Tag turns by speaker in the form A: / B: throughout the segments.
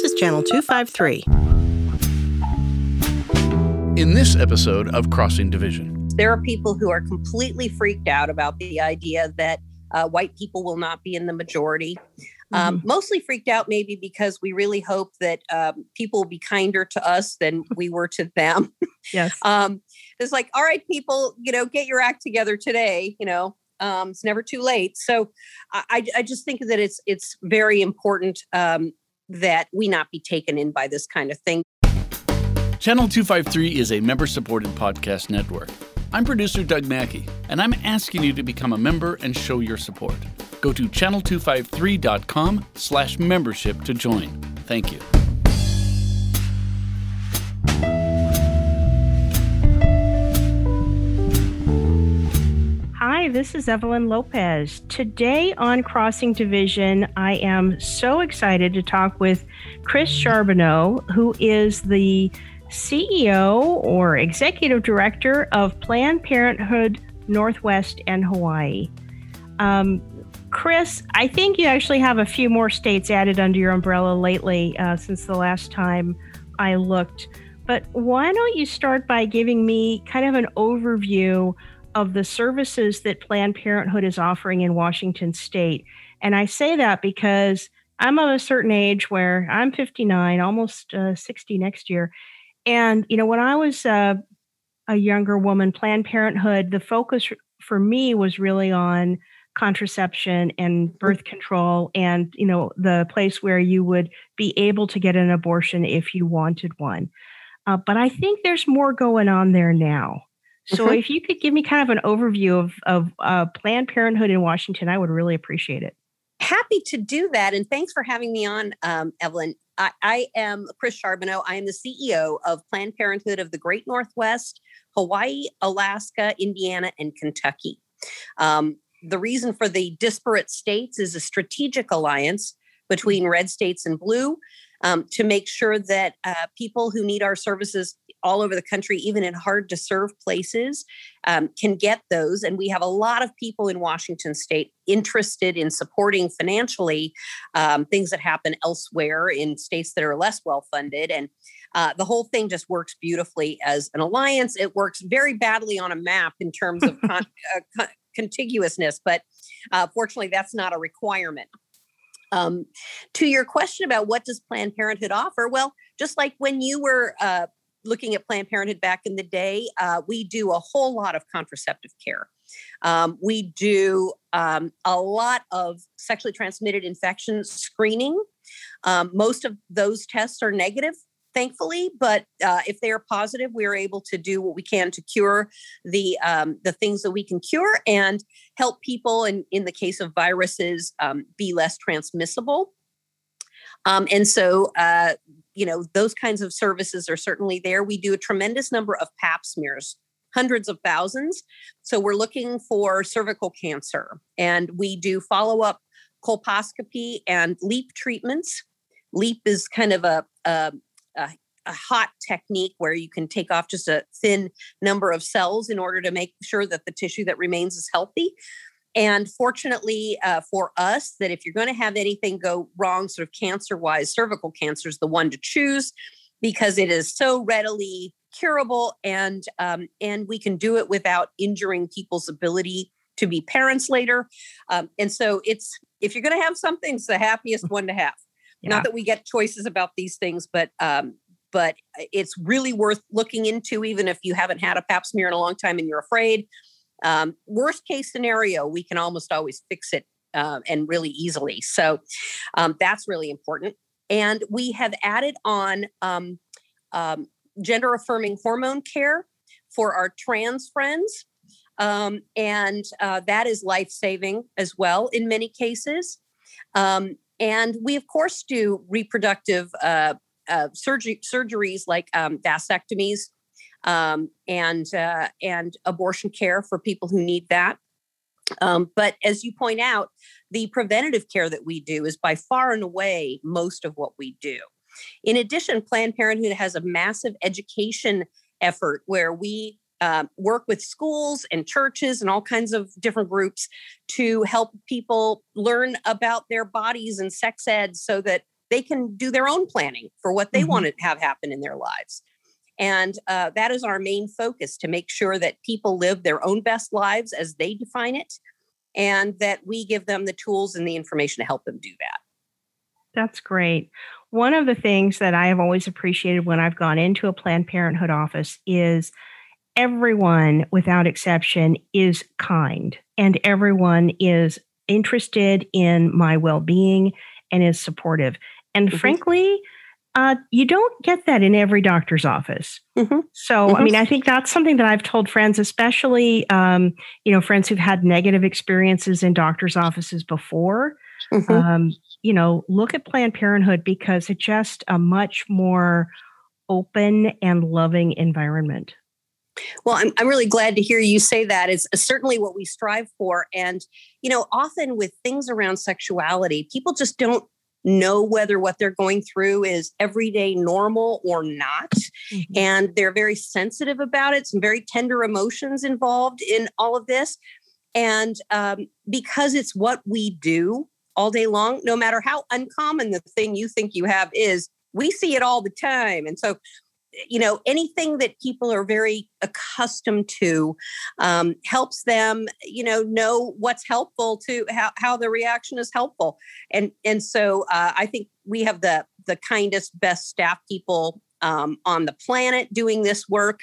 A: This is Channel 253.
B: In this episode of Crossing Division,
C: there are people who are completely freaked out about the idea that uh, white people will not be in the majority. Um, mm-hmm. Mostly freaked out, maybe because we really hope that um, people will be kinder to us than we were to them.
A: Yes.
C: um, it's like, all right, people, you know, get your act together today. You know, um, it's never too late. So I, I just think that it's it's very important um, that we not be taken in by this kind of thing.
B: Channel 253 is a member supported podcast network. I'm producer Doug Mackey, and I'm asking you to become a member and show your support. Go to channel253.com slash membership to join. Thank you.
A: Hi, this is Evelyn Lopez. Today on Crossing Division, I am so excited to talk with Chris Charbonneau, who is the CEO or Executive Director of Planned Parenthood Northwest and Hawaii. Um, Chris, I think you actually have a few more states added under your umbrella lately uh, since the last time I looked. But why don't you start by giving me kind of an overview of the services that Planned Parenthood is offering in Washington state? And I say that because I'm of a certain age where I'm 59, almost uh, 60 next year. And, you know, when I was uh, a younger woman, Planned Parenthood, the focus for me was really on contraception and birth control and, you know, the place where you would be able to get an abortion if you wanted one. Uh, but I think there's more going on there now. So mm-hmm. if you could give me kind of an overview of, of uh, Planned Parenthood in Washington, I would really appreciate it.
C: Happy to do that. And thanks for having me on, um, Evelyn. I, I am Chris Charbonneau. I am the CEO of Planned Parenthood of the Great Northwest, Hawaii, Alaska, Indiana, and Kentucky. Um, the reason for the disparate states is a strategic alliance between red states and blue um, to make sure that uh, people who need our services all over the country, even in hard to serve places, um, can get those. And we have a lot of people in Washington state interested in supporting financially um, things that happen elsewhere in states that are less well funded. And uh, the whole thing just works beautifully as an alliance. It works very badly on a map in terms of con- uh, con- contiguousness, but uh, fortunately, that's not a requirement. Um, to your question about what does Planned Parenthood offer, well, just like when you were uh, looking at Planned Parenthood back in the day, uh, we do a whole lot of contraceptive care. Um, we do um, a lot of sexually transmitted infection screening. Um, most of those tests are negative, thankfully, but uh, if they are positive, we are able to do what we can to cure the um, the things that we can cure and help people. And in, in the case of viruses, um, be less transmissible. Um, and so uh, you know, those kinds of services are certainly there. We do a tremendous number of pap smears, hundreds of thousands. So we're looking for cervical cancer and we do follow up colposcopy and LEEP treatments. LEEP is kind of a, a, a, a hot technique where you can take off just a thin number of cells in order to make sure that the tissue that remains is healthy. And fortunately uh, for us, that if you're going to have anything go wrong, sort of cancer wise, cervical cancer is the one to choose because it is so readily curable and um, and we can do it without injuring people's ability to be parents later. Um, and so it's if you're going to have something, it's the happiest one to have. Yeah. Not that we get choices about these things, but um, but it's really worth looking into, even if you haven't had a pap smear in a long time and you're afraid. Um, worst case scenario, we can almost always fix it uh, and really easily. So um, that's really important. And we have added on um, um gender affirming hormone care for our trans friends. Um, and uh, that is life saving as well in many cases. Um, and we, of course, do reproductive uh, uh, surgery, surgeries like vasectomies um, and uh, and abortion care for people who need that. Um, but as you point out, the preventative care that we do is by far and away most of what we do. In addition, Planned Parenthood has a massive education effort where we uh, work with schools and churches and all kinds of different groups to help people learn about their bodies and sex ed so that they can do their own planning for what they mm-hmm. want to have happen in their lives. And uh, that is our main focus to make sure that people live their own best lives as they define it, and that we give them the tools and the information to help them do that.
A: That's great. One of the things that I have always appreciated when I've gone into a Planned Parenthood office is everyone, without exception, is kind and everyone is interested in my well being and is supportive. And mm-hmm. frankly, uh, you don't get that in every doctor's office. Mm-hmm. So, mm-hmm. I mean, I think that's something that I've told friends, especially, um, you know, friends who've had negative experiences in doctor's offices before. Mm-hmm. Um, you know, look at Planned Parenthood because it's just a much more open and loving environment.
C: Well, I'm, I'm really glad to hear you say that. It's certainly what we strive for. And, you know, often with things around sexuality, people just don't know whether what they're going through is everyday normal or not. Mm-hmm. And they're very sensitive about it, some very tender emotions involved in all of this. And um, because it's what we do all day long, no matter how uncommon the thing you think you have is, we see it all the time. And so you know anything that people are very accustomed to um, helps them you know know what's helpful to how, how the reaction is helpful. And and so uh, i think we have the the kindest best staff people um, on the planet doing this work.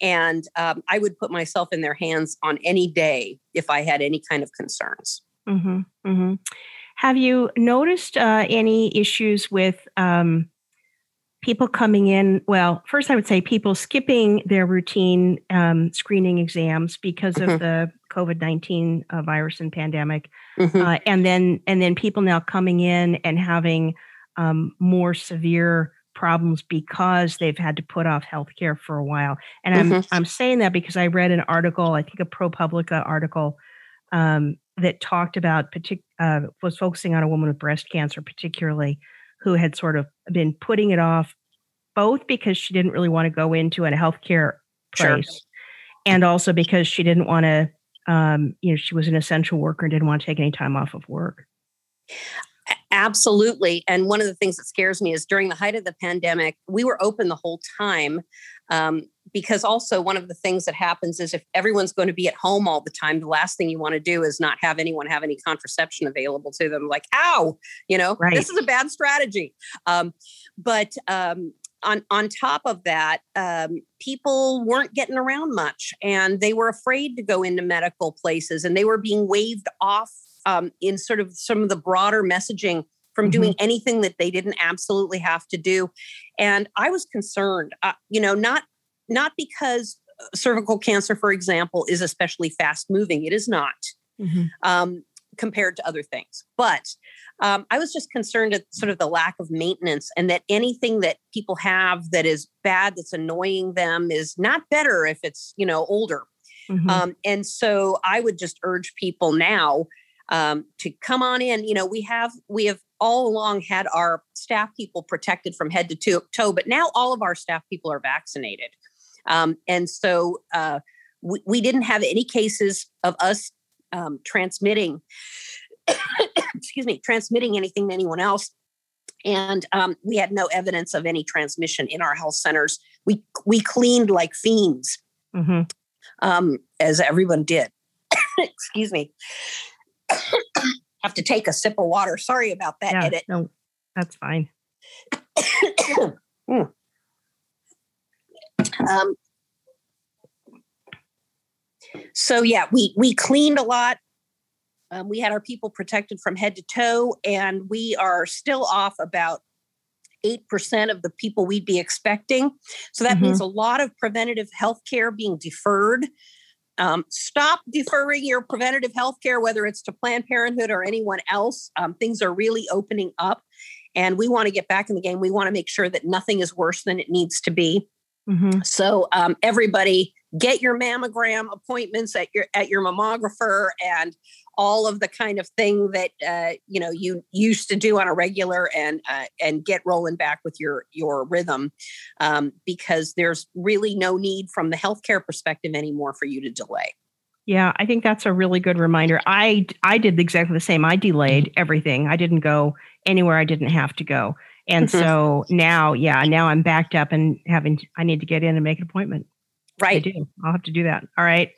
C: And um, i would put myself in their hands on any day if i had any kind of concerns.
A: Mm-hmm, mm-hmm. have you noticed uh, any issues with um, people coming in well first i would say people skipping their routine um, screening exams because mm-hmm. of the covid-19 uh, virus and pandemic mm-hmm. uh, and then and then people now coming in and having um, more severe problems because they've had to put off healthcare for a while and i'm mm-hmm. i'm saying that because i read an article i think a propublica article um, that talked about partic- uh, was focusing on a woman with breast cancer particularly who had sort of been putting it off, both because she didn't really want to go into a healthcare place, sure. and also because she didn't want to, um, you know, she was an essential worker and didn't want to take any time off of work.
C: Absolutely. And one of the things that scares me is during the height of the pandemic, we were open the whole time. Um, because also one of the things that happens is if everyone's going to be at home all the time the last thing you want to do is not have anyone have any contraception available to them like ow you know right. this is a bad strategy um, but um, on on top of that um, people weren't getting around much and they were afraid to go into medical places and they were being waved off um, in sort of some of the broader messaging from mm-hmm. doing anything that they didn't absolutely have to do and i was concerned uh, you know not not because uh, cervical cancer, for example, is especially fast moving. It is not mm-hmm. um, compared to other things. But um, I was just concerned at sort of the lack of maintenance and that anything that people have that is bad, that's annoying them, is not better if it's, you know, older. Mm-hmm. Um, and so I would just urge people now um, to come on in. You know, we have we have all along had our staff people protected from head to toe, but now all of our staff people are vaccinated. Um, and so uh, we, we, didn't have any cases of us um, transmitting, excuse me, transmitting anything to anyone else. And um, we had no evidence of any transmission in our health centers. We we cleaned like fiends, mm-hmm. Um, as everyone did. excuse me. Have to take a sip of water. Sorry about that. Yeah, edit.
A: No, that's fine.
C: mm. Um, so yeah, we we cleaned a lot. Um, we had our people protected from head to toe, and we are still off about eight percent of the people we'd be expecting. So that mm-hmm. means a lot of preventative health care being deferred. Um, stop deferring your preventative health care, whether it's to Planned Parenthood or anyone else. Um, things are really opening up, and we want to get back in the game. We want to make sure that nothing is worse than it needs to be. Mm-hmm. So um, everybody get your mammogram appointments at your at your mammographer and all of the kind of thing that uh, you know you used to do on a regular and uh, and get rolling back with your your rhythm um, because there's really no need from the healthcare perspective anymore for you to delay
A: yeah i think that's a really good reminder i i did exactly the same i delayed everything i didn't go anywhere i didn't have to go And mm-hmm. so now, yeah, now I'm backed up and having, I need to get in and make an appointment.
C: Right.
A: I do. I'll have to do that. All right.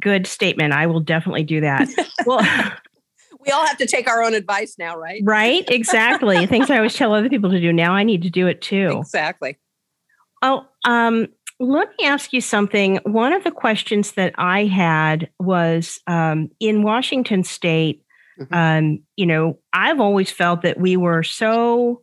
A: Good statement. I will definitely do that. well,
C: we all have to take our own advice now, right?
A: Right. Exactly. Things I always tell other people to do. Now I need to do it too.
C: Exactly.
A: Oh, um, let me ask you something. One of the questions that I had was um, in Washington State. Mm-hmm. Um, you know, I've always felt that we were so,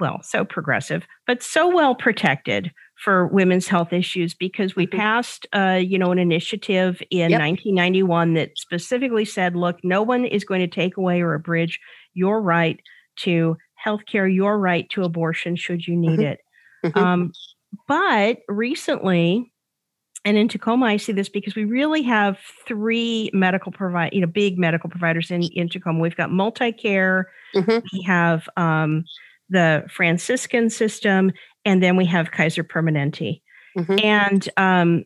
A: well, so progressive, but so well protected for women's health issues because we mm-hmm. passed, uh, you know, an initiative in yep. 1991 that specifically said, look, no one is going to take away or abridge your right to health care, your right to abortion should you need mm-hmm. it. Mm-hmm. Um, but recently, and in Tacoma, I see this because we really have three medical provide, you know, big medical providers in, in Tacoma. We've got MultiCare, mm-hmm. we have um, the Franciscan system, and then we have Kaiser Permanente. Mm-hmm. And um,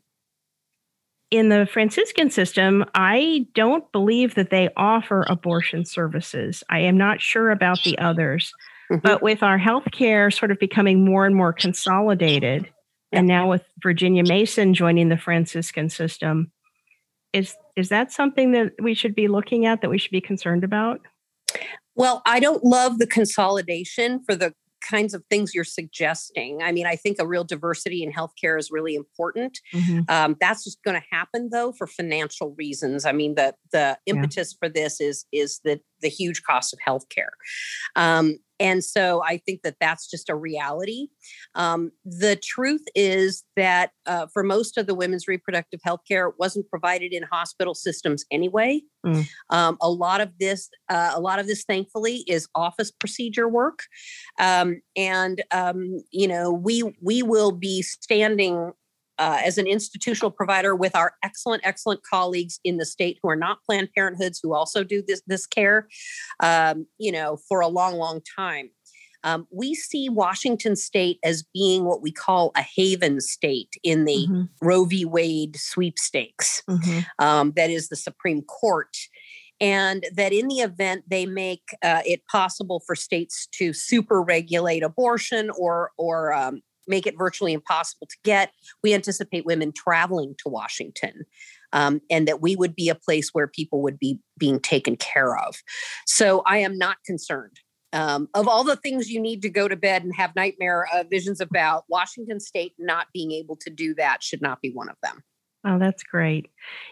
A: in the Franciscan system, I don't believe that they offer abortion services. I am not sure about the others. Mm-hmm. But with our healthcare sort of becoming more and more consolidated, and now with Virginia Mason joining the Franciscan system, is is that something that we should be looking at that we should be concerned about?
C: Well, I don't love the consolidation for the kinds of things you're suggesting. I mean, I think a real diversity in healthcare is really important. Mm-hmm. Um, that's just going to happen though for financial reasons. I mean, the the impetus yeah. for this is is the the huge cost of healthcare. Um, and so I think that that's just a reality. Um, the truth is that uh, for most of the women's reproductive health care, it wasn't provided in hospital systems anyway. Mm. Um, a lot of this, uh, a lot of this, thankfully, is office procedure work. Um, and um, you know, we we will be standing uh, as an institutional provider with our excellent, excellent colleagues in the state who are not Planned Parenthoods who also do this this care, um, you know, for a long, long time. Um, we see Washington State as being what we call a haven state in the mm-hmm. Roe v. Wade sweepstakes. Mm-hmm. Um, that is the Supreme Court and that in the event they make uh, it possible for states to super regulate abortion or or um, make it virtually impossible to get. We anticipate women traveling to Washington. Um, and that we would be a place where people would be being taken care of. So I am not concerned. Um, of all the things you need to go to bed and have nightmare uh, visions about, Washington State not being able to do that should not be one of them.
A: Oh, that's great.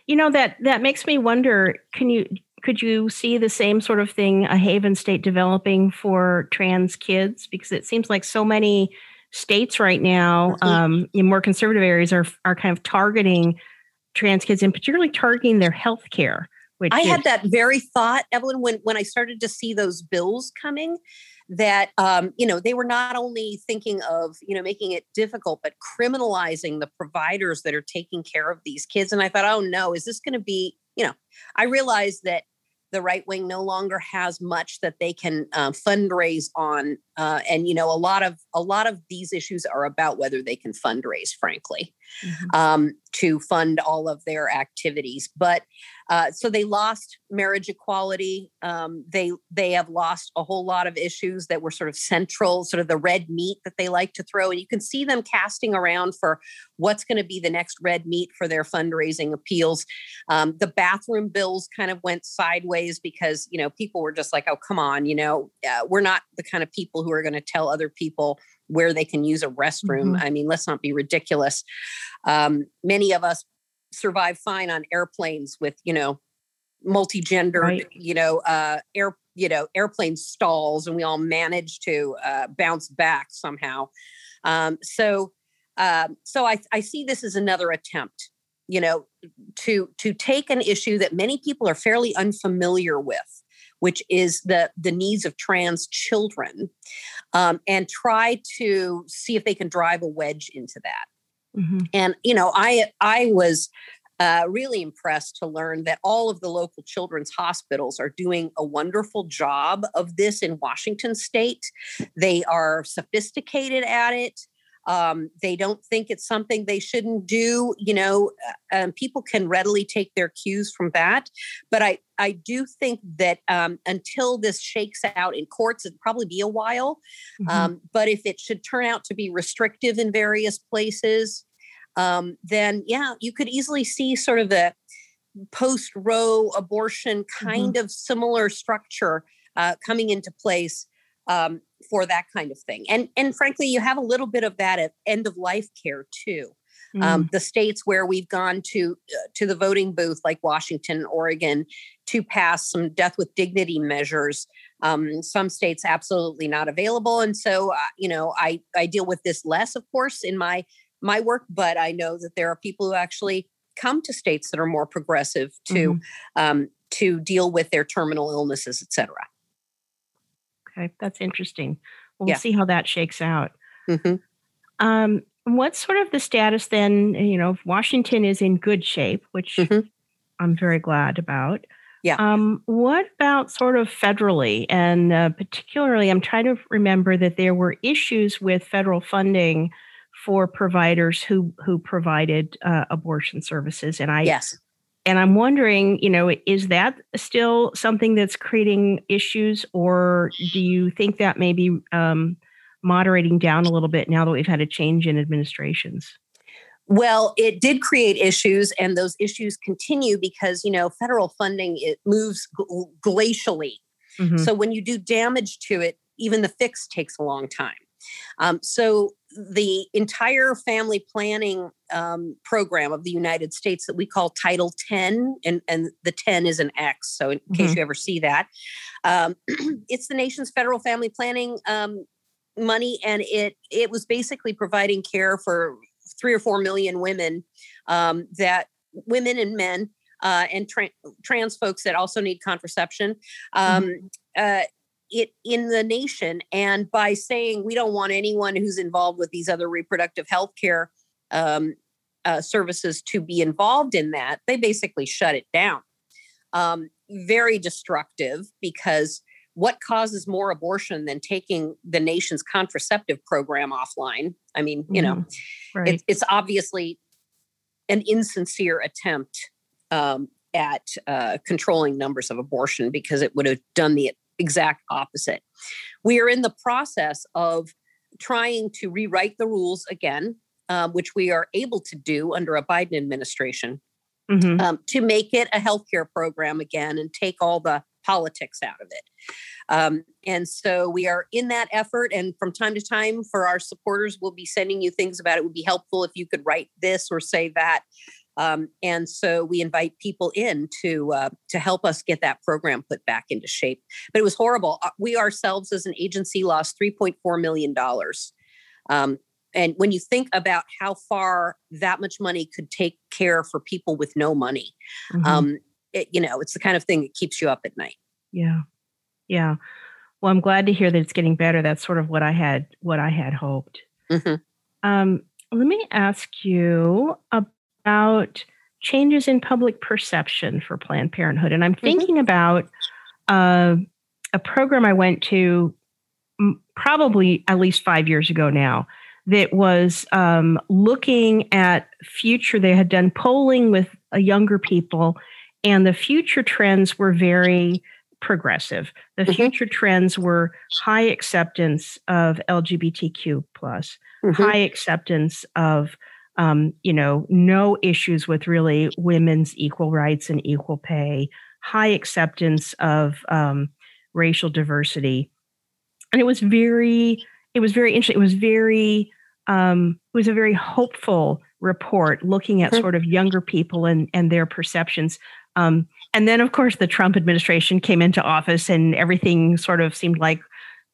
A: You know that that makes me wonder. Can you could you see the same sort of thing a Haven State developing for trans kids? Because it seems like so many states right now um, in more conservative areas are are kind of targeting trans kids and particularly targeting their health care.
C: Which I is- had that very thought, Evelyn, when when I started to see those bills coming that um, you know they were not only thinking of you know making it difficult but criminalizing the providers that are taking care of these kids and i thought oh no is this going to be you know i realized that the right wing no longer has much that they can uh, fundraise on uh, and you know a lot of a lot of these issues are about whether they can fundraise frankly mm-hmm. um, to fund all of their activities but uh, so they lost marriage equality. Um, they they have lost a whole lot of issues that were sort of central, sort of the red meat that they like to throw. And you can see them casting around for what's going to be the next red meat for their fundraising appeals. Um, the bathroom bills kind of went sideways because you know people were just like, oh come on, you know, uh, we're not the kind of people who are going to tell other people where they can use a restroom. Mm-hmm. I mean, let's not be ridiculous. Um, many of us survive fine on airplanes with you know multi-gendered right. you know uh air you know airplane stalls and we all manage to uh, bounce back somehow um, so um, so I, I see this as another attempt you know to to take an issue that many people are fairly unfamiliar with which is the the needs of trans children um, and try to see if they can drive a wedge into that Mm-hmm. And you know, I I was uh, really impressed to learn that all of the local children's hospitals are doing a wonderful job of this in Washington State. They are sophisticated at it. Um, they don't think it's something they shouldn't do. You know, uh, um, people can readily take their cues from that. But I, I do think that um, until this shakes out in courts, it'd probably be a while. Mm-hmm. Um, but if it should turn out to be restrictive in various places, um, then yeah, you could easily see sort of the post Roe abortion mm-hmm. kind mm-hmm. of similar structure uh, coming into place um, for that kind of thing. And and frankly, you have a little bit of that at end of life care too. Um, mm. Um, the states where we've gone to uh, to the voting booth, like Washington, Oregon, to pass some death with dignity measures. Um, some states absolutely not available, and so uh, you know I I deal with this less, of course, in my my work, but I know that there are people who actually come to states that are more progressive to mm-hmm. um, to deal with their terminal illnesses, et cetera.
A: Okay, that's interesting. We'll yeah. see how that shakes out.
C: Mm-hmm.
A: Um, what's sort of the status then? You know, Washington is in good shape, which mm-hmm. I'm very glad about.
C: Yeah.
A: Um, what about sort of federally? And uh, particularly, I'm trying to remember that there were issues with federal funding for providers who who provided uh, abortion services, and I
C: yes
A: and I'm wondering, you know, is that still something that's creating issues, or do you think that may be um, moderating down a little bit now that we've had a change in administrations?
C: Well, it did create issues, and those issues continue because you know federal funding it moves glacially. Mm-hmm. So when you do damage to it, even the fix takes a long time. Um, so the entire family planning um, program of the United States that we call Title 10, and, and the 10 is an X. So, in mm-hmm. case you ever see that, um, it's the nation's federal family planning um, money, and it it was basically providing care for three or four million women um, that women and men uh, and tra- trans folks that also need contraception. Um, mm-hmm. Uh, it in the nation. And by saying we don't want anyone who's involved with these other reproductive health care um, uh, services to be involved in that, they basically shut it down. Um, very destructive because what causes more abortion than taking the nation's contraceptive program offline? I mean, you know, mm-hmm. right. it, it's obviously an insincere attempt um, at uh, controlling numbers of abortion because it would have done the exact opposite. We are in the process of trying to rewrite the rules again, um, which we are able to do under a Biden administration, mm-hmm. um, to make it a healthcare program again and take all the politics out of it. Um, and so we are in that effort. And from time to time, for our supporters, we'll be sending you things about it. it would be helpful if you could write this or say that um, and so we invite people in to uh, to help us get that program put back into shape. But it was horrible. Uh, we ourselves, as an agency, lost 3.4 million dollars. Um, and when you think about how far that much money could take care for people with no money, mm-hmm. um, it, you know, it's the kind of thing that keeps you up at night.
A: Yeah, yeah. Well, I'm glad to hear that it's getting better. That's sort of what I had what I had hoped. Mm-hmm. Um, let me ask you about about changes in public perception for Planned Parenthood. And I'm mm-hmm. thinking mm-hmm. about uh, a program I went to probably at least five years ago now that was um, looking at future. They had done polling with uh, younger people, and the future trends were very progressive. The mm-hmm. future trends were high acceptance of LGBTQ plus, mm-hmm. high acceptance of um, you know, no issues with really women's equal rights and equal pay, high acceptance of um, racial diversity, and it was very, it was very interesting. It was very, um, it was a very hopeful report looking at sort of younger people and and their perceptions. Um, and then, of course, the Trump administration came into office, and everything sort of seemed like,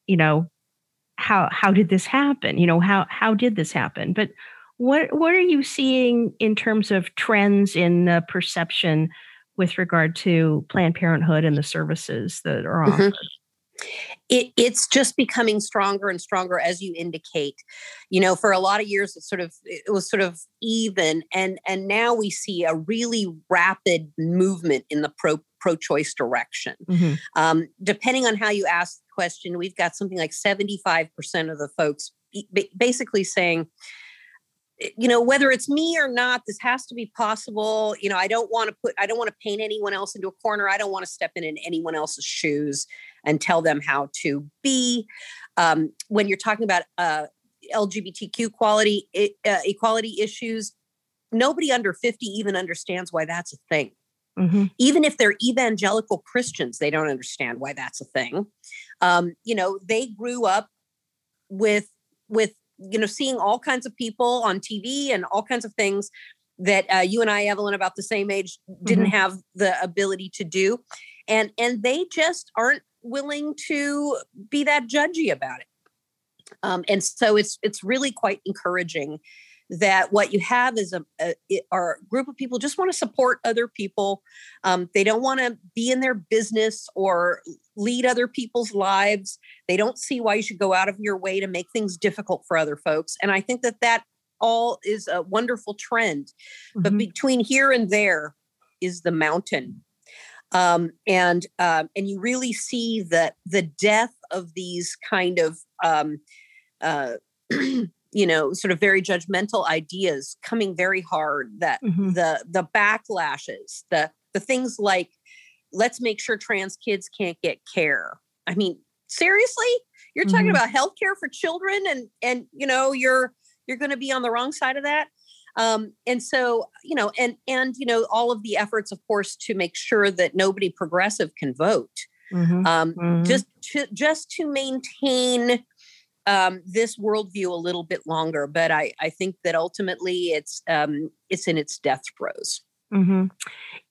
A: you know, how how did this happen? You know, how how did this happen? But what what are you seeing in terms of trends in uh, perception with regard to Planned Parenthood and the services that are mm-hmm. offered? Mm-hmm.
C: It, it's just becoming stronger and stronger as you indicate you know for a lot of years it sort of it was sort of even and and now we see a really rapid movement in the pro pro choice direction mm-hmm. um, depending on how you ask the question we've got something like 75% of the folks basically saying, you know whether it's me or not this has to be possible you know i don't want to put i don't want to paint anyone else into a corner i don't want to step in in anyone else's shoes and tell them how to be. Um, when you're talking about uh, lgbtq quality uh, equality issues nobody under 50 even understands why that's a thing. Mm-hmm. even if they're evangelical christians they don't understand why that's a thing. Um, you know they grew up with with you know, seeing all kinds of people on TV and all kinds of things that uh, you and I, Evelyn, about the same age, didn't mm-hmm. have the ability to do, and and they just aren't willing to be that judgy about it. Um, and so it's it's really quite encouraging that what you have is a, a, a group of people just want to support other people. Um, they don't want to be in their business or lead other people's lives. They don't see why you should go out of your way to make things difficult for other folks. And I think that that all is a wonderful trend. Mm-hmm. But between here and there is the mountain. Um, and um, and you really see that the death of these kind of um, uh, you know sort of very judgmental ideas coming very hard that mm-hmm. the the backlashes the the things like let's make sure trans kids can't get care i mean seriously you're mm-hmm. talking about health care for children and and you know you're you're going to be on the wrong side of that um, and so you know and and you know all of the efforts of course to make sure that nobody progressive can vote mm-hmm. Um, mm-hmm. just to just to maintain um, this worldview a little bit longer, but I, I think that ultimately it's um, it's in its death throes.
A: Mm-hmm.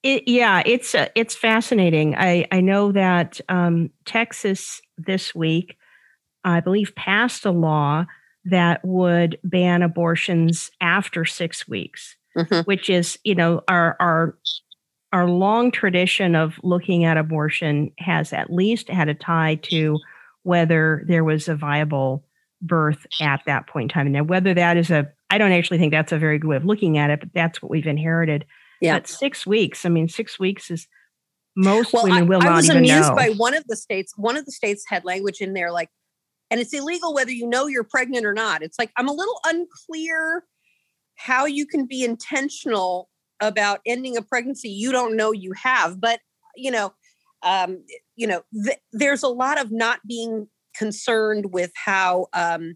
A: It, yeah, it's uh, it's fascinating. I I know that um, Texas this week, I believe, passed a law that would ban abortions after six weeks, mm-hmm. which is you know our our our long tradition of looking at abortion has at least had a tie to whether there was a viable birth at that point in time. Now, whether that is a, I don't actually think that's a very good way of looking at it, but that's what we've inherited. Yeah. But six weeks, I mean, six weeks is most well, women will I, not I was amused know.
C: by one of the states. One of the states had language in there like, and it's illegal whether you know you're pregnant or not. It's like I'm a little unclear how you can be intentional about ending a pregnancy you don't know you have. But you know, um, you know, th- there's a lot of not being concerned with how um,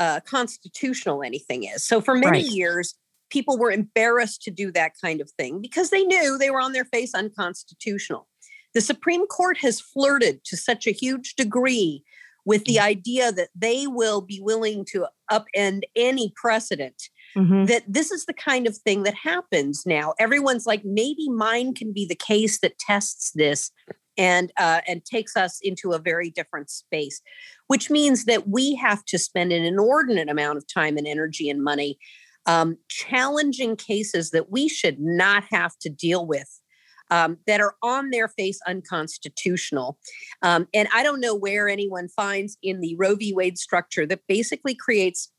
C: uh, constitutional anything is. So for many right. years, people were embarrassed to do that kind of thing because they knew they were on their face unconstitutional. The Supreme Court has flirted to such a huge degree with the mm. idea that they will be willing to upend any precedent. Mm-hmm. That this is the kind of thing that happens now. Everyone's like, maybe mine can be the case that tests this and uh, and takes us into a very different space, which means that we have to spend an inordinate amount of time and energy and money um, challenging cases that we should not have to deal with. Um, that are on their face unconstitutional. Um, and I don't know where anyone finds in the Roe v. Wade structure that basically creates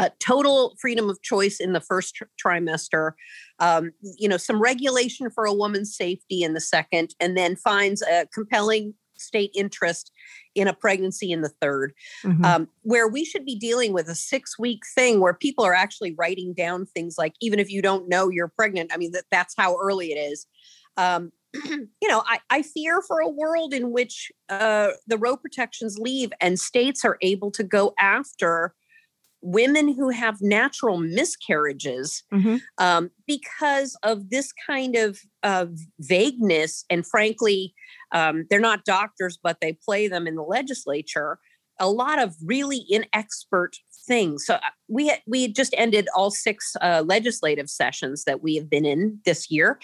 C: uh, total freedom of choice in the first tr- trimester, um, you know, some regulation for a woman's safety in the second, and then finds a compelling state interest in a pregnancy in the 3rd mm-hmm. um, where we should be dealing with a six week thing where people are actually writing down things like, even if you don't know you're pregnant, I mean, that, that's how early it is. Um, you know, I, I, fear for a world in which uh, the Roe protections leave and states are able to go after women who have natural miscarriages mm-hmm. um, because of this kind of uh, vagueness. And frankly, um, they're not doctors, but they play them in the legislature. A lot of really inexpert things. So uh, we we just ended all six uh, legislative sessions that we have been in this year,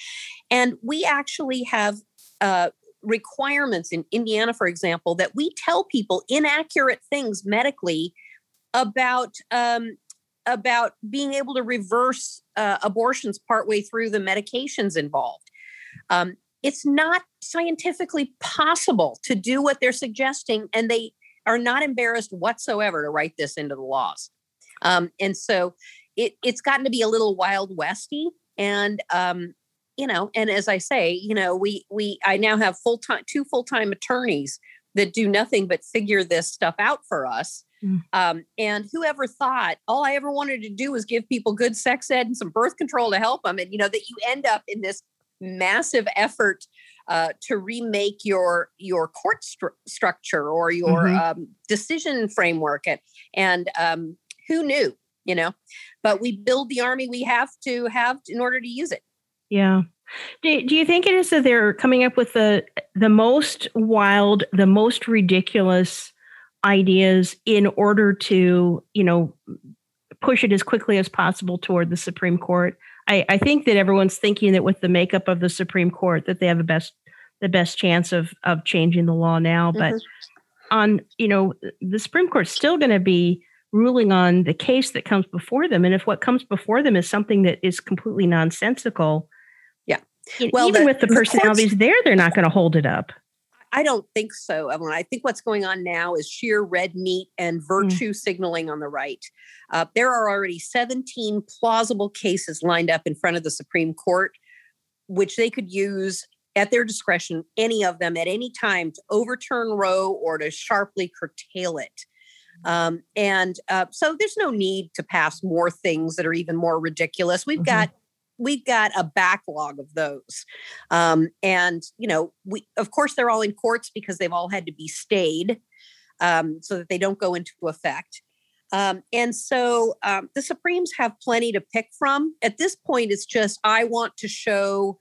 C: and we actually have uh, requirements in Indiana, for example, that we tell people inaccurate things medically about um, about being able to reverse uh, abortions partway through the medications involved. Um, it's not scientifically possible to do what they're suggesting, and they are not embarrassed whatsoever to write this into the laws. Um, and so it, it's gotten to be a little wild westy, and um, you know, and as I say, you know, we we I now have full time two full time attorneys that do nothing but figure this stuff out for us. Mm. Um, and whoever thought all I ever wanted to do was give people good sex ed and some birth control to help them, and you know that you end up in this massive effort uh, to remake your your court stru- structure or your mm-hmm. um, decision framework, and and um, who knew, you know? But we build the army we have to have in order to use it.
A: Yeah. Do, do you think it is that they're coming up with the the most wild, the most ridiculous ideas in order to, you know, push it as quickly as possible toward the Supreme Court? I, I think that everyone's thinking that with the makeup of the Supreme Court that they have the best the best chance of of changing the law now. But mm-hmm. on, you know, the Supreme Court's still going to be ruling on the case that comes before them. And if what comes before them is something that is completely nonsensical, yeah. well, even the, with the, the personalities courts, there, they're not going to hold it up.
C: I don't think so, Evelyn. I think what's going on now is sheer red meat and mm. virtue mm. signaling on the right. Uh, there are already 17 plausible cases lined up in front of the Supreme Court, which they could use at their discretion, any of them at any time to overturn Roe or to sharply curtail it. Um, and uh, so there's no need to pass more things that are even more ridiculous. We've mm-hmm. got we've got a backlog of those um, and you know we of course they're all in courts because they've all had to be stayed um, so that they don't go into effect um, and so um, the supremes have plenty to pick from at this point it's just i want to show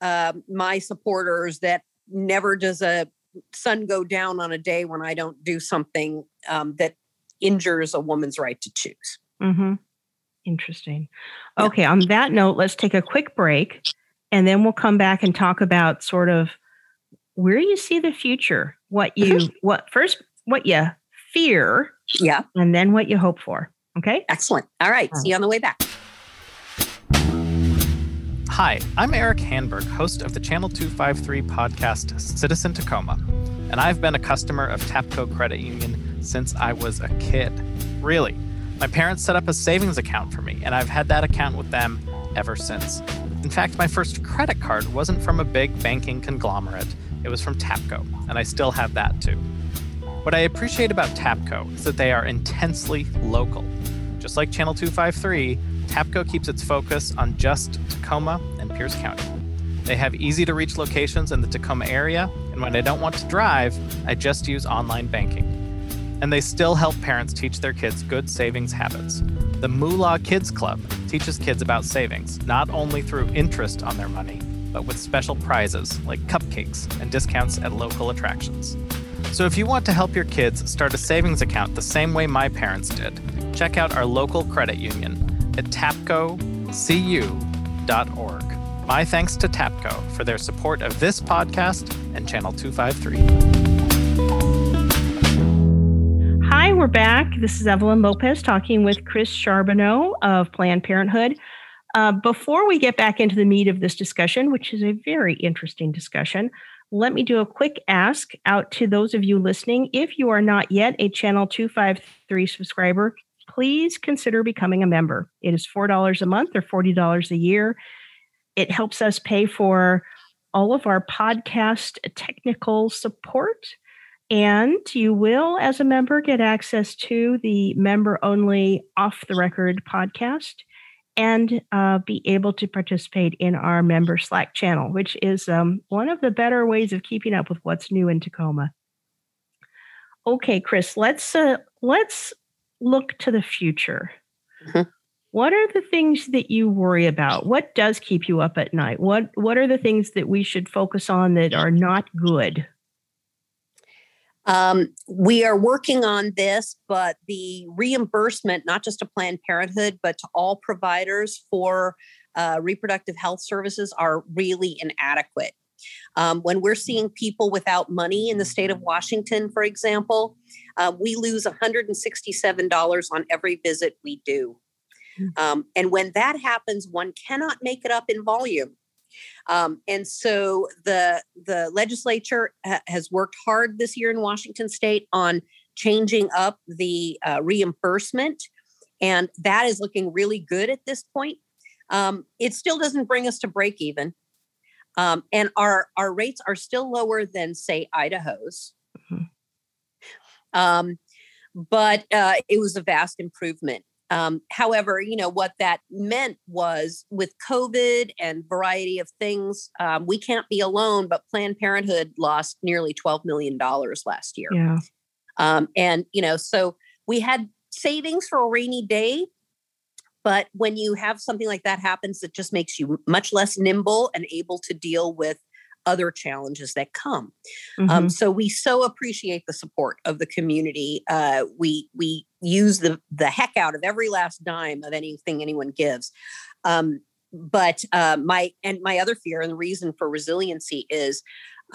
C: uh, my supporters that never does a sun go down on a day when i don't do something um, that injures a woman's right to choose
A: mm-hmm. Interesting. Okay, on that note, let's take a quick break and then we'll come back and talk about sort of where you see the future, what you mm-hmm. what first what you fear,
C: yeah,
A: and then what you hope for. Okay?
C: Excellent. All right, see you on the way back.
D: Hi, I'm Erik Hanberg, host of the Channel 253 podcast Citizen Tacoma, and I've been a customer of Tapco Credit Union since I was a kid. Really, my parents set up a savings account for me, and I've had that account with them ever since. In fact, my first credit card wasn't from a big banking conglomerate, it was from Tapco, and I still have that too. What I appreciate about Tapco is that they are intensely local. Just like Channel 253, Tapco keeps its focus on just Tacoma and Pierce County. They have easy to reach locations in the Tacoma area, and when I don't want to drive, I just use online banking and they still help parents teach their kids good savings habits. The Moolah Kids Club teaches kids about savings, not only through interest on their money, but with special prizes like cupcakes and discounts at local attractions. So if you want to help your kids start a savings account the same way my parents did, check out our local credit union at tapcocu.org. My thanks to Tapco for their support of this podcast and Channel 253.
A: We're back. This is Evelyn Lopez talking with Chris Charbonneau of Planned Parenthood. Uh, before we get back into the meat of this discussion, which is a very interesting discussion, let me do a quick ask out to those of you listening. If you are not yet a Channel 253 subscriber, please consider becoming a member. It is $4 a month or $40 a year. It helps us pay for all of our podcast technical support and you will, as a member, get access to the member only off the record podcast and uh, be able to participate in our member Slack channel, which is um, one of the better ways of keeping up with what's new in Tacoma. Okay, Chris, let's uh, let's look to the future. Mm-hmm. What are the things that you worry about? What does keep you up at night? What what are the things that we should focus on that are not good?
C: Um, we are working on this, but the reimbursement, not just to Planned Parenthood, but to all providers for uh, reproductive health services, are really inadequate. Um, when we're seeing people without money in the state of Washington, for example, uh, we lose $167 on every visit we do. Hmm. Um, and when that happens, one cannot make it up in volume. Um, and so the the legislature ha- has worked hard this year in Washington State on changing up the uh, reimbursement, and that is looking really good at this point. Um, it still doesn't bring us to break even, um, and our our rates are still lower than say Idaho's. Mm-hmm. Um, but uh, it was a vast improvement. Um, however, you know what that meant was with COVID and variety of things, um, we can't be alone. But Planned Parenthood lost nearly twelve million dollars last year.
A: Yeah.
C: Um, and you know, so we had savings for a rainy day. But when you have something like that happens, it just makes you much less nimble and able to deal with other challenges that come. Um, mm-hmm. Um, so we so appreciate the support of the community. Uh, we we use the the heck out of every last dime of anything anyone gives. Um, but uh, my and my other fear and the reason for resiliency is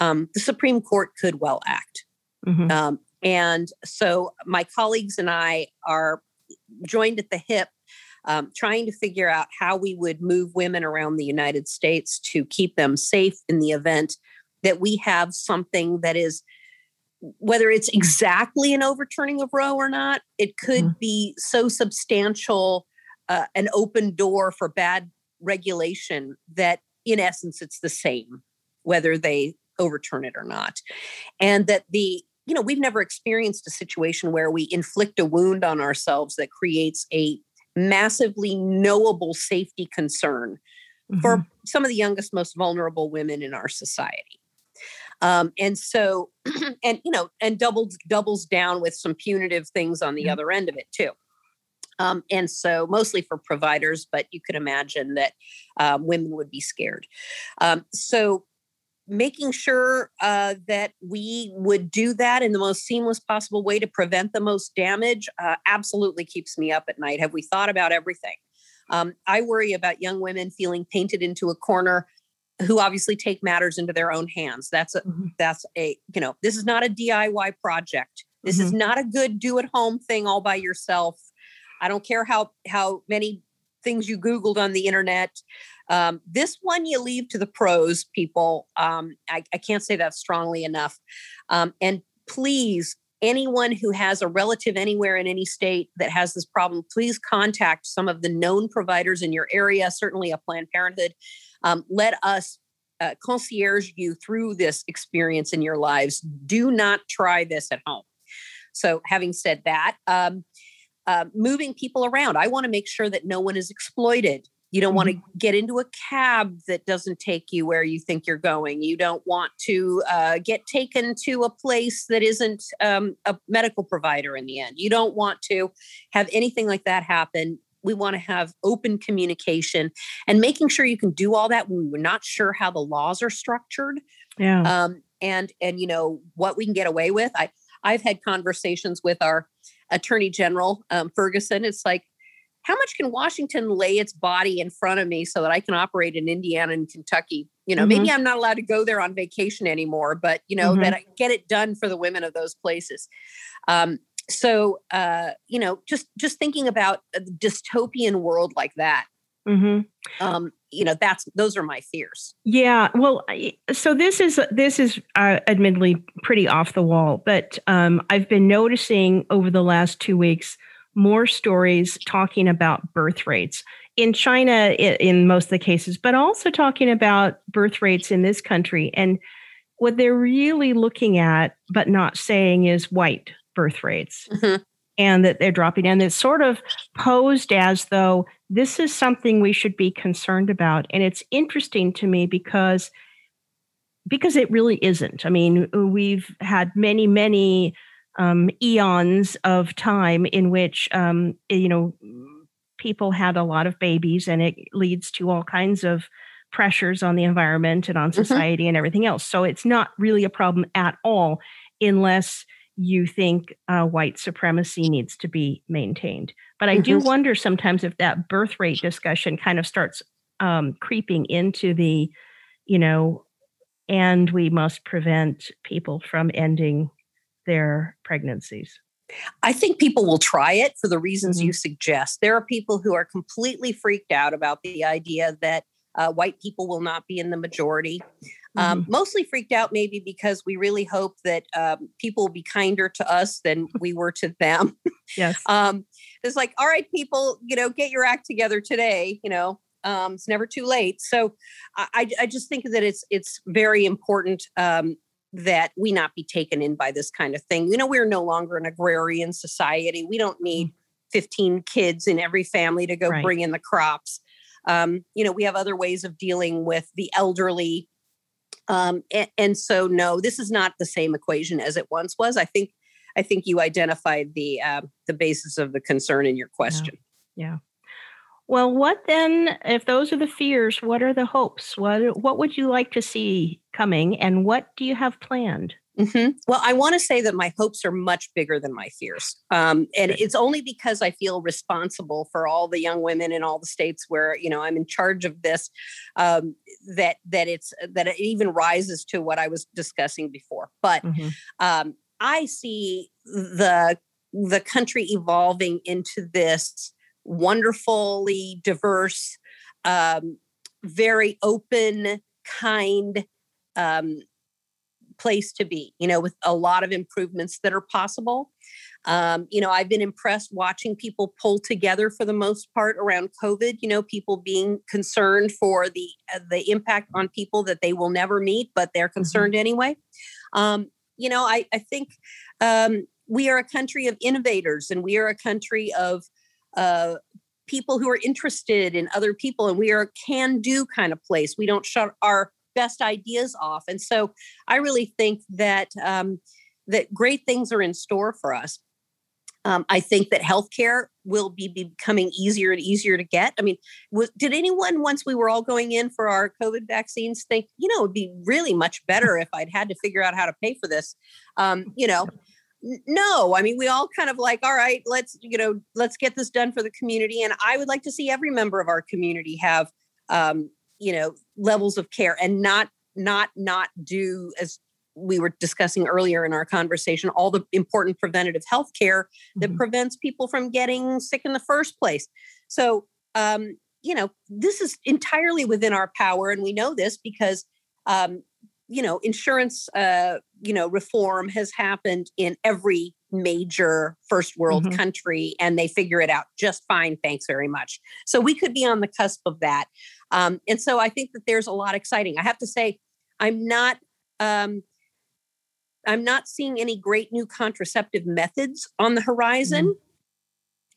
C: um, the Supreme Court could well act. Mm-hmm. Um, and so my colleagues and I are joined at the hip um, trying to figure out how we would move women around the United States to keep them safe in the event that we have something that is, whether it's exactly an overturning of Roe or not, it could mm-hmm. be so substantial, uh, an open door for bad regulation that in essence it's the same, whether they overturn it or not. And that the you know, we've never experienced a situation where we inflict a wound on ourselves that creates a massively knowable safety concern mm-hmm. for some of the youngest, most vulnerable women in our society. Um, and so, and you know, and doubles doubles down with some punitive things on the mm-hmm. other end of it too. Um, and so, mostly for providers, but you could imagine that um, women would be scared. Um, so, making sure uh, that we would do that in the most seamless possible way to prevent the most damage uh, absolutely keeps me up at night. Have we thought about everything? Um, I worry about young women feeling painted into a corner who obviously take matters into their own hands. That's a, mm-hmm. that's a you know this is not a DIY project. This mm-hmm. is not a good do at home thing all by yourself. I don't care how how many things you googled on the internet um, this one you leave to the pros, people. Um, I, I, can't say that strongly enough. Um, and please, anyone who has a relative anywhere in any state that has this problem, please contact some of the known providers in your area, certainly a Planned Parenthood. Um, let us uh, concierge you through this experience in your lives. Do not try this at home. So, having said that, um, uh, moving people around, I want to make sure that no one is exploited. You don't want to mm-hmm. get into a cab that doesn't take you where you think you're going. You don't want to uh, get taken to a place that isn't um, a medical provider in the end. You don't want to have anything like that happen. We want to have open communication and making sure you can do all that when we're not sure how the laws are structured.
A: Yeah.
C: Um, and and you know what we can get away with. I I've had conversations with our attorney general um, Ferguson. It's like how much can Washington lay its body in front of me so that I can operate in Indiana and Kentucky? You know, mm-hmm. maybe I'm not allowed to go there on vacation anymore, but you know, mm-hmm. that I get it done for the women of those places. Um, so uh, you know, just just thinking about a dystopian world like that. Mm-hmm. Um, you know, that's those are my fears.
A: Yeah. Well, so this is this is uh, admittedly pretty off the wall, but um, I've been noticing over the last two weeks more stories talking about birth rates in China, in most of the cases, but also talking about birth rates in this country. And what they're really looking at, but not saying, is white birth rates. Mm-hmm. And that they're dropping. And it's sort of posed as though this is something we should be concerned about. And it's interesting to me because because it really isn't. I mean, we've had many, many um, eons of time in which um, you know people had a lot of babies, and it leads to all kinds of pressures on the environment and on mm-hmm. society mm-hmm. and everything else. So it's not really a problem at all, unless you think uh, white supremacy needs to be maintained. But I mm-hmm. do wonder sometimes if that birth rate discussion kind of starts um, creeping into the, you know, and we must prevent people from ending their pregnancies?
C: I think people will try it for the reasons mm-hmm. you suggest. There are people who are completely freaked out about the idea that uh, white people will not be in the majority. Um, mm-hmm. Mostly freaked out, maybe because we really hope that um, people will be kinder to us than we were to them.
A: Yes.
C: um, it's like, all right, people, you know, get your act together today. You know, um, it's never too late. So I, I just think that it's it's very important um, that we not be taken in by this kind of thing. You know, we're no longer an agrarian society. We don't need mm. 15 kids in every family to go right. bring in the crops. Um, you know, we have other ways of dealing with the elderly. Um, and, and, so, no, this is not the same equation as it once was. I think, I think you identified the uh, the basis of the concern in your question.
A: Yeah. yeah. Well, what then, if those are the fears, what are the hopes? What, what would you like to see coming and what do you have planned?
C: Mm-hmm. Well, I want to say that my hopes are much bigger than my fears. Um, and it's only because I feel responsible for all the young women in all the states where, you know, I'm in charge of this, um, that, that it's, that it even rises to what I was discussing before. But mm-hmm. um, I see the, the country evolving into this wonderfully diverse, um, very open, kind um, place to be, you know, with a lot of improvements that are possible. Um, you know, I've been impressed watching people pull together for the most part around COVID. You know, people being concerned for the uh, the impact on people that they will never meet, but they're mm-hmm. concerned mm-hmm. anyway. Um, you know, I, I think um, we are a country of innovators, and we are a country of uh, people who are interested in other people and we are a can do kind of place we don't shut our best ideas off and so i really think that um, that great things are in store for us um, I think that healthcare will be becoming easier and easier to get. I mean, was, did anyone, once we were all going in for our COVID vaccines, think, you know, it'd be really much better if I'd had to figure out how to pay for this? Um, you know, no i mean we all kind of like all right let's you know let's get this done for the community and i would like to see every member of our community have um, you know levels of care and not not not do as we were discussing earlier in our conversation all the important preventative health care that mm-hmm. prevents people from getting sick in the first place so um, you know this is entirely within our power and we know this because um, you know insurance uh, you know reform has happened in every major first world mm-hmm. country and they figure it out just fine thanks very much so we could be on the cusp of that um, and so i think that there's a lot exciting i have to say i'm not um, i'm not seeing any great new contraceptive methods on the horizon mm-hmm.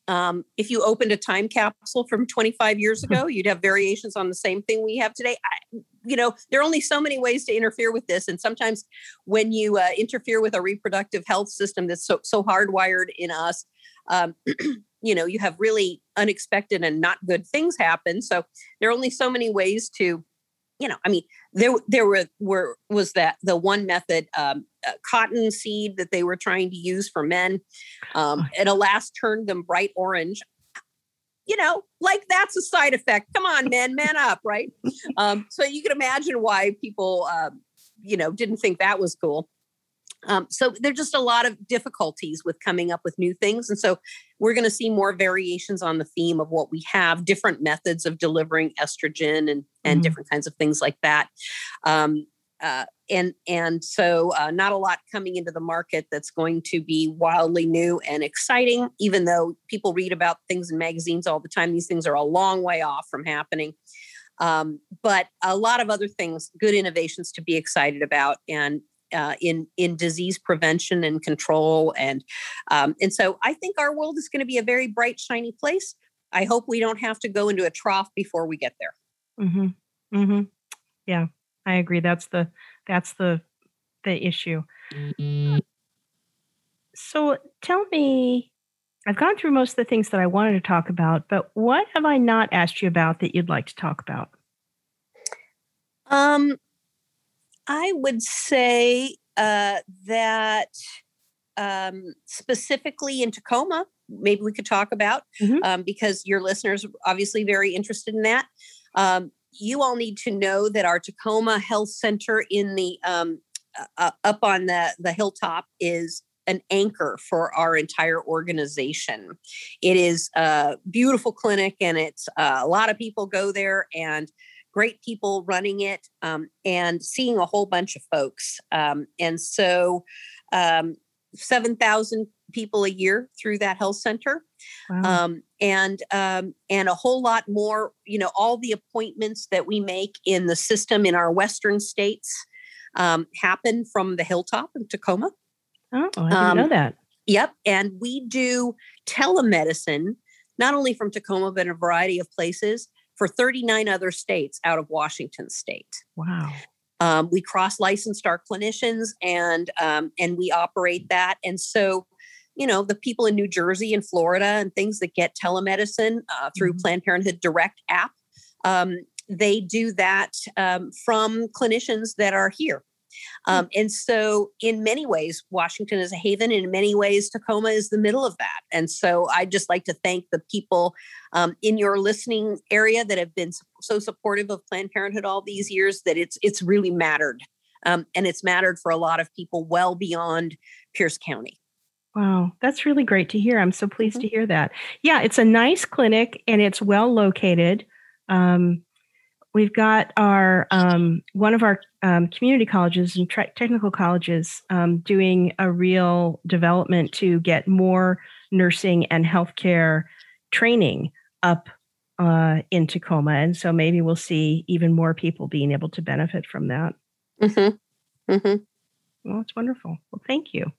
C: Um, if you opened a time capsule from 25 years ago, you'd have variations on the same thing we have today. I, you know, there are only so many ways to interfere with this, and sometimes when you uh, interfere with a reproductive health system that's so so hardwired in us, um, you know, you have really unexpected and not good things happen. So there are only so many ways to you know, I mean, there there were were was that the one method um, uh, cotton seed that they were trying to use for men, um, and alas turned them bright orange. You know, like that's a side effect. Come on, men, man up, right? Um, so you can imagine why people, uh, you know, didn't think that was cool. Um, so there's just a lot of difficulties with coming up with new things. And so we're going to see more variations on the theme of what we have, different methods of delivering estrogen and, and mm-hmm. different kinds of things like that. Um, uh, and and so uh, not a lot coming into the market that's going to be wildly new and exciting even though people read about things in magazines all the time these things are a long way off from happening um, but a lot of other things good innovations to be excited about and uh, in in disease prevention and control, and um, and so I think our world is going to be a very bright, shiny place. I hope we don't have to go into a trough before we get there.
A: Mm-hmm. Mm-hmm. Yeah, I agree. That's the that's the the issue. Mm-hmm. So tell me, I've gone through most of the things that I wanted to talk about, but what have I not asked you about that you'd like to talk about?
C: Um, I would say uh, that um, specifically in Tacoma, maybe we could talk about mm-hmm. um, because your listeners are obviously very interested in that. Um, you all need to know that our Tacoma Health Center in the um, uh, uh, up on the the hilltop is an anchor for our entire organization. It is a beautiful clinic, and it's uh, a lot of people go there and great people running it, um, and seeing a whole bunch of folks. Um, and so, um, 7,000 people a year through that health center. Wow. Um, and um, and a whole lot more, you know, all the appointments that we make in the system in our western states um, happen from the hilltop in Tacoma.
A: Oh, I didn't know that.
C: Yep. And we do telemedicine, not only from Tacoma, but in a variety of places for 39 other states out of Washington state.
A: Wow.
C: Um, we cross licensed our clinicians and um, and we operate that. And so, you know, the people in New Jersey and Florida and things that get telemedicine uh, through mm-hmm. Planned Parenthood Direct app, um, they do that um, from clinicians that are here. Hmm. Um, and so, in many ways, Washington is a haven. And in many ways, Tacoma is the middle of that. And so, I'd just like to thank the people um, in your listening area that have been so supportive of Planned Parenthood all these years. That it's it's really mattered, um, and it's mattered for a lot of people well beyond Pierce County.
A: Wow, that's really great to hear. I'm so pleased mm-hmm. to hear that. Yeah, it's a nice clinic and it's well located. Um, we've got our um, one of our um, community colleges and tra- technical colleges um, doing a real development to get more nursing and healthcare training up uh, in Tacoma, and so maybe we'll see even more people being able to benefit from that.
C: Mm-hmm. Mm-hmm.
A: Well, it's wonderful. Well, thank you.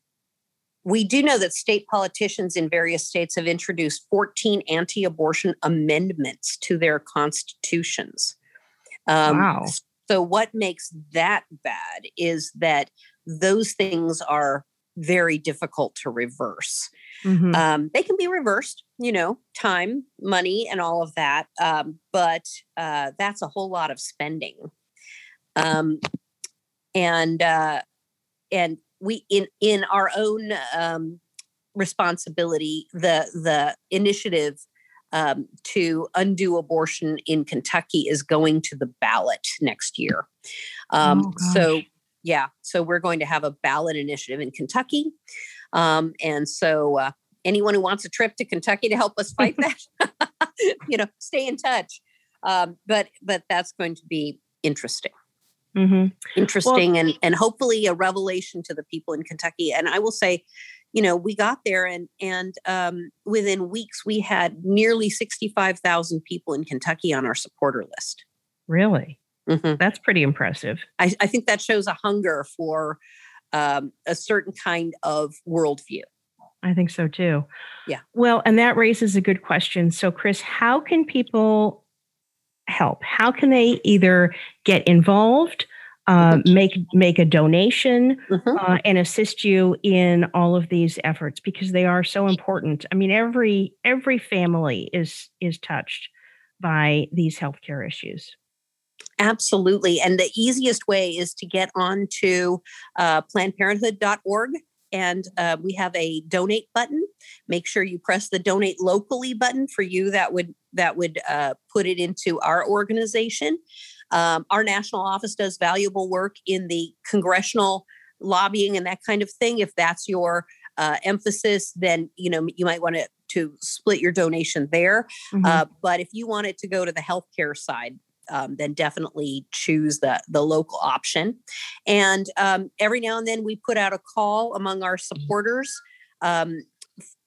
C: We do know that state politicians in various states have introduced 14 anti abortion amendments to their constitutions.
A: Um, wow.
C: So, what makes that bad is that those things are very difficult to reverse. Mm-hmm. Um, they can be reversed, you know, time, money, and all of that. Um, but uh, that's a whole lot of spending. Um, and uh, and we in in our own um, responsibility, the the initiative um, to undo abortion in Kentucky is going to the ballot next year. Um, oh, so, yeah, so we're going to have a ballot initiative in Kentucky. Um, and so, uh, anyone who wants a trip to Kentucky to help us fight that, you know, stay in touch. Um, but but that's going to be interesting. Mm-hmm. Interesting well, and and hopefully a revelation to the people in Kentucky. And I will say, you know, we got there and and um, within weeks we had nearly sixty five thousand people in Kentucky on our supporter list.
A: Really, mm-hmm. that's pretty impressive.
C: I, I, think that shows a hunger for um, a certain kind of worldview.
A: I think so too.
C: Yeah.
A: Well, and that raises a good question. So, Chris, how can people help? How can they either get involved? Uh, make make a donation mm-hmm. uh, and assist you in all of these efforts because they are so important. I mean, every every family is is touched by these healthcare issues.
C: Absolutely, and the easiest way is to get on to uh, PlannedParenthood.org and uh, we have a donate button make sure you press the donate locally button for you that would that would uh, put it into our organization um, our national office does valuable work in the congressional lobbying and that kind of thing. If that's your uh, emphasis, then you know you might want to to split your donation there. Mm-hmm. Uh, but if you want it to go to the healthcare side, um, then definitely choose the the local option. And um, every now and then we put out a call among our mm-hmm. supporters um,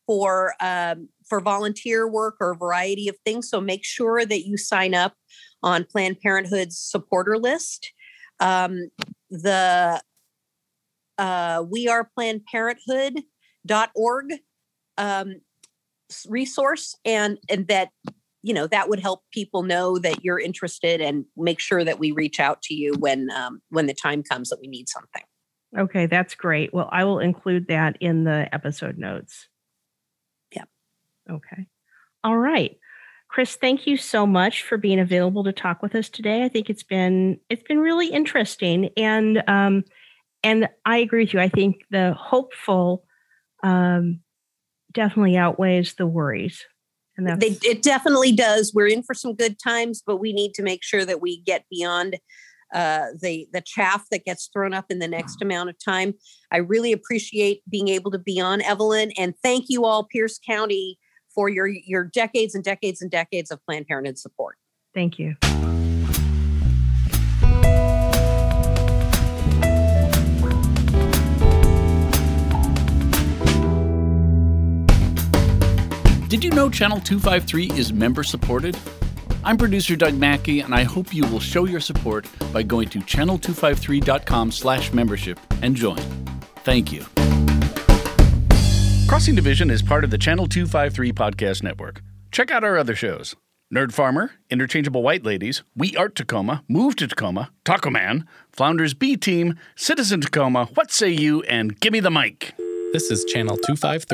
C: for um, for volunteer work or a variety of things. So make sure that you sign up on Planned Parenthood's supporter list. Um, the uh, We Are Planned Parenthood.org um, resource, and and that you know that would help people know that you're interested and make sure that we reach out to you when um, when the time comes that we need something.
A: Okay, that's great. Well, I will include that in the episode notes.
C: Yeah.
A: Okay. All right. Chris, thank you so much for being available to talk with us today. I think it's been it's been really interesting, and um, and I agree with you. I think the hopeful um, definitely outweighs the worries,
C: and that's they, it definitely does. We're in for some good times, but we need to make sure that we get beyond uh, the the chaff that gets thrown up in the next amount of time. I really appreciate being able to be on Evelyn, and thank you all, Pierce County for your your decades and decades and decades of Planned Parenthood support.
A: Thank you.
B: Did you know Channel 253 is member supported? I'm producer Doug Mackey, and I hope you will show your support by going to channel253.com slash membership and join. Thank you. Crossing Division is part of the Channel 253 podcast network. Check out our other shows. Nerd Farmer, Interchangeable White Ladies, We Art Tacoma, Move to Tacoma, Taco Man, Flounders B Team, Citizen Tacoma, What Say You, and Gimme the Mic.
D: This is Channel 253.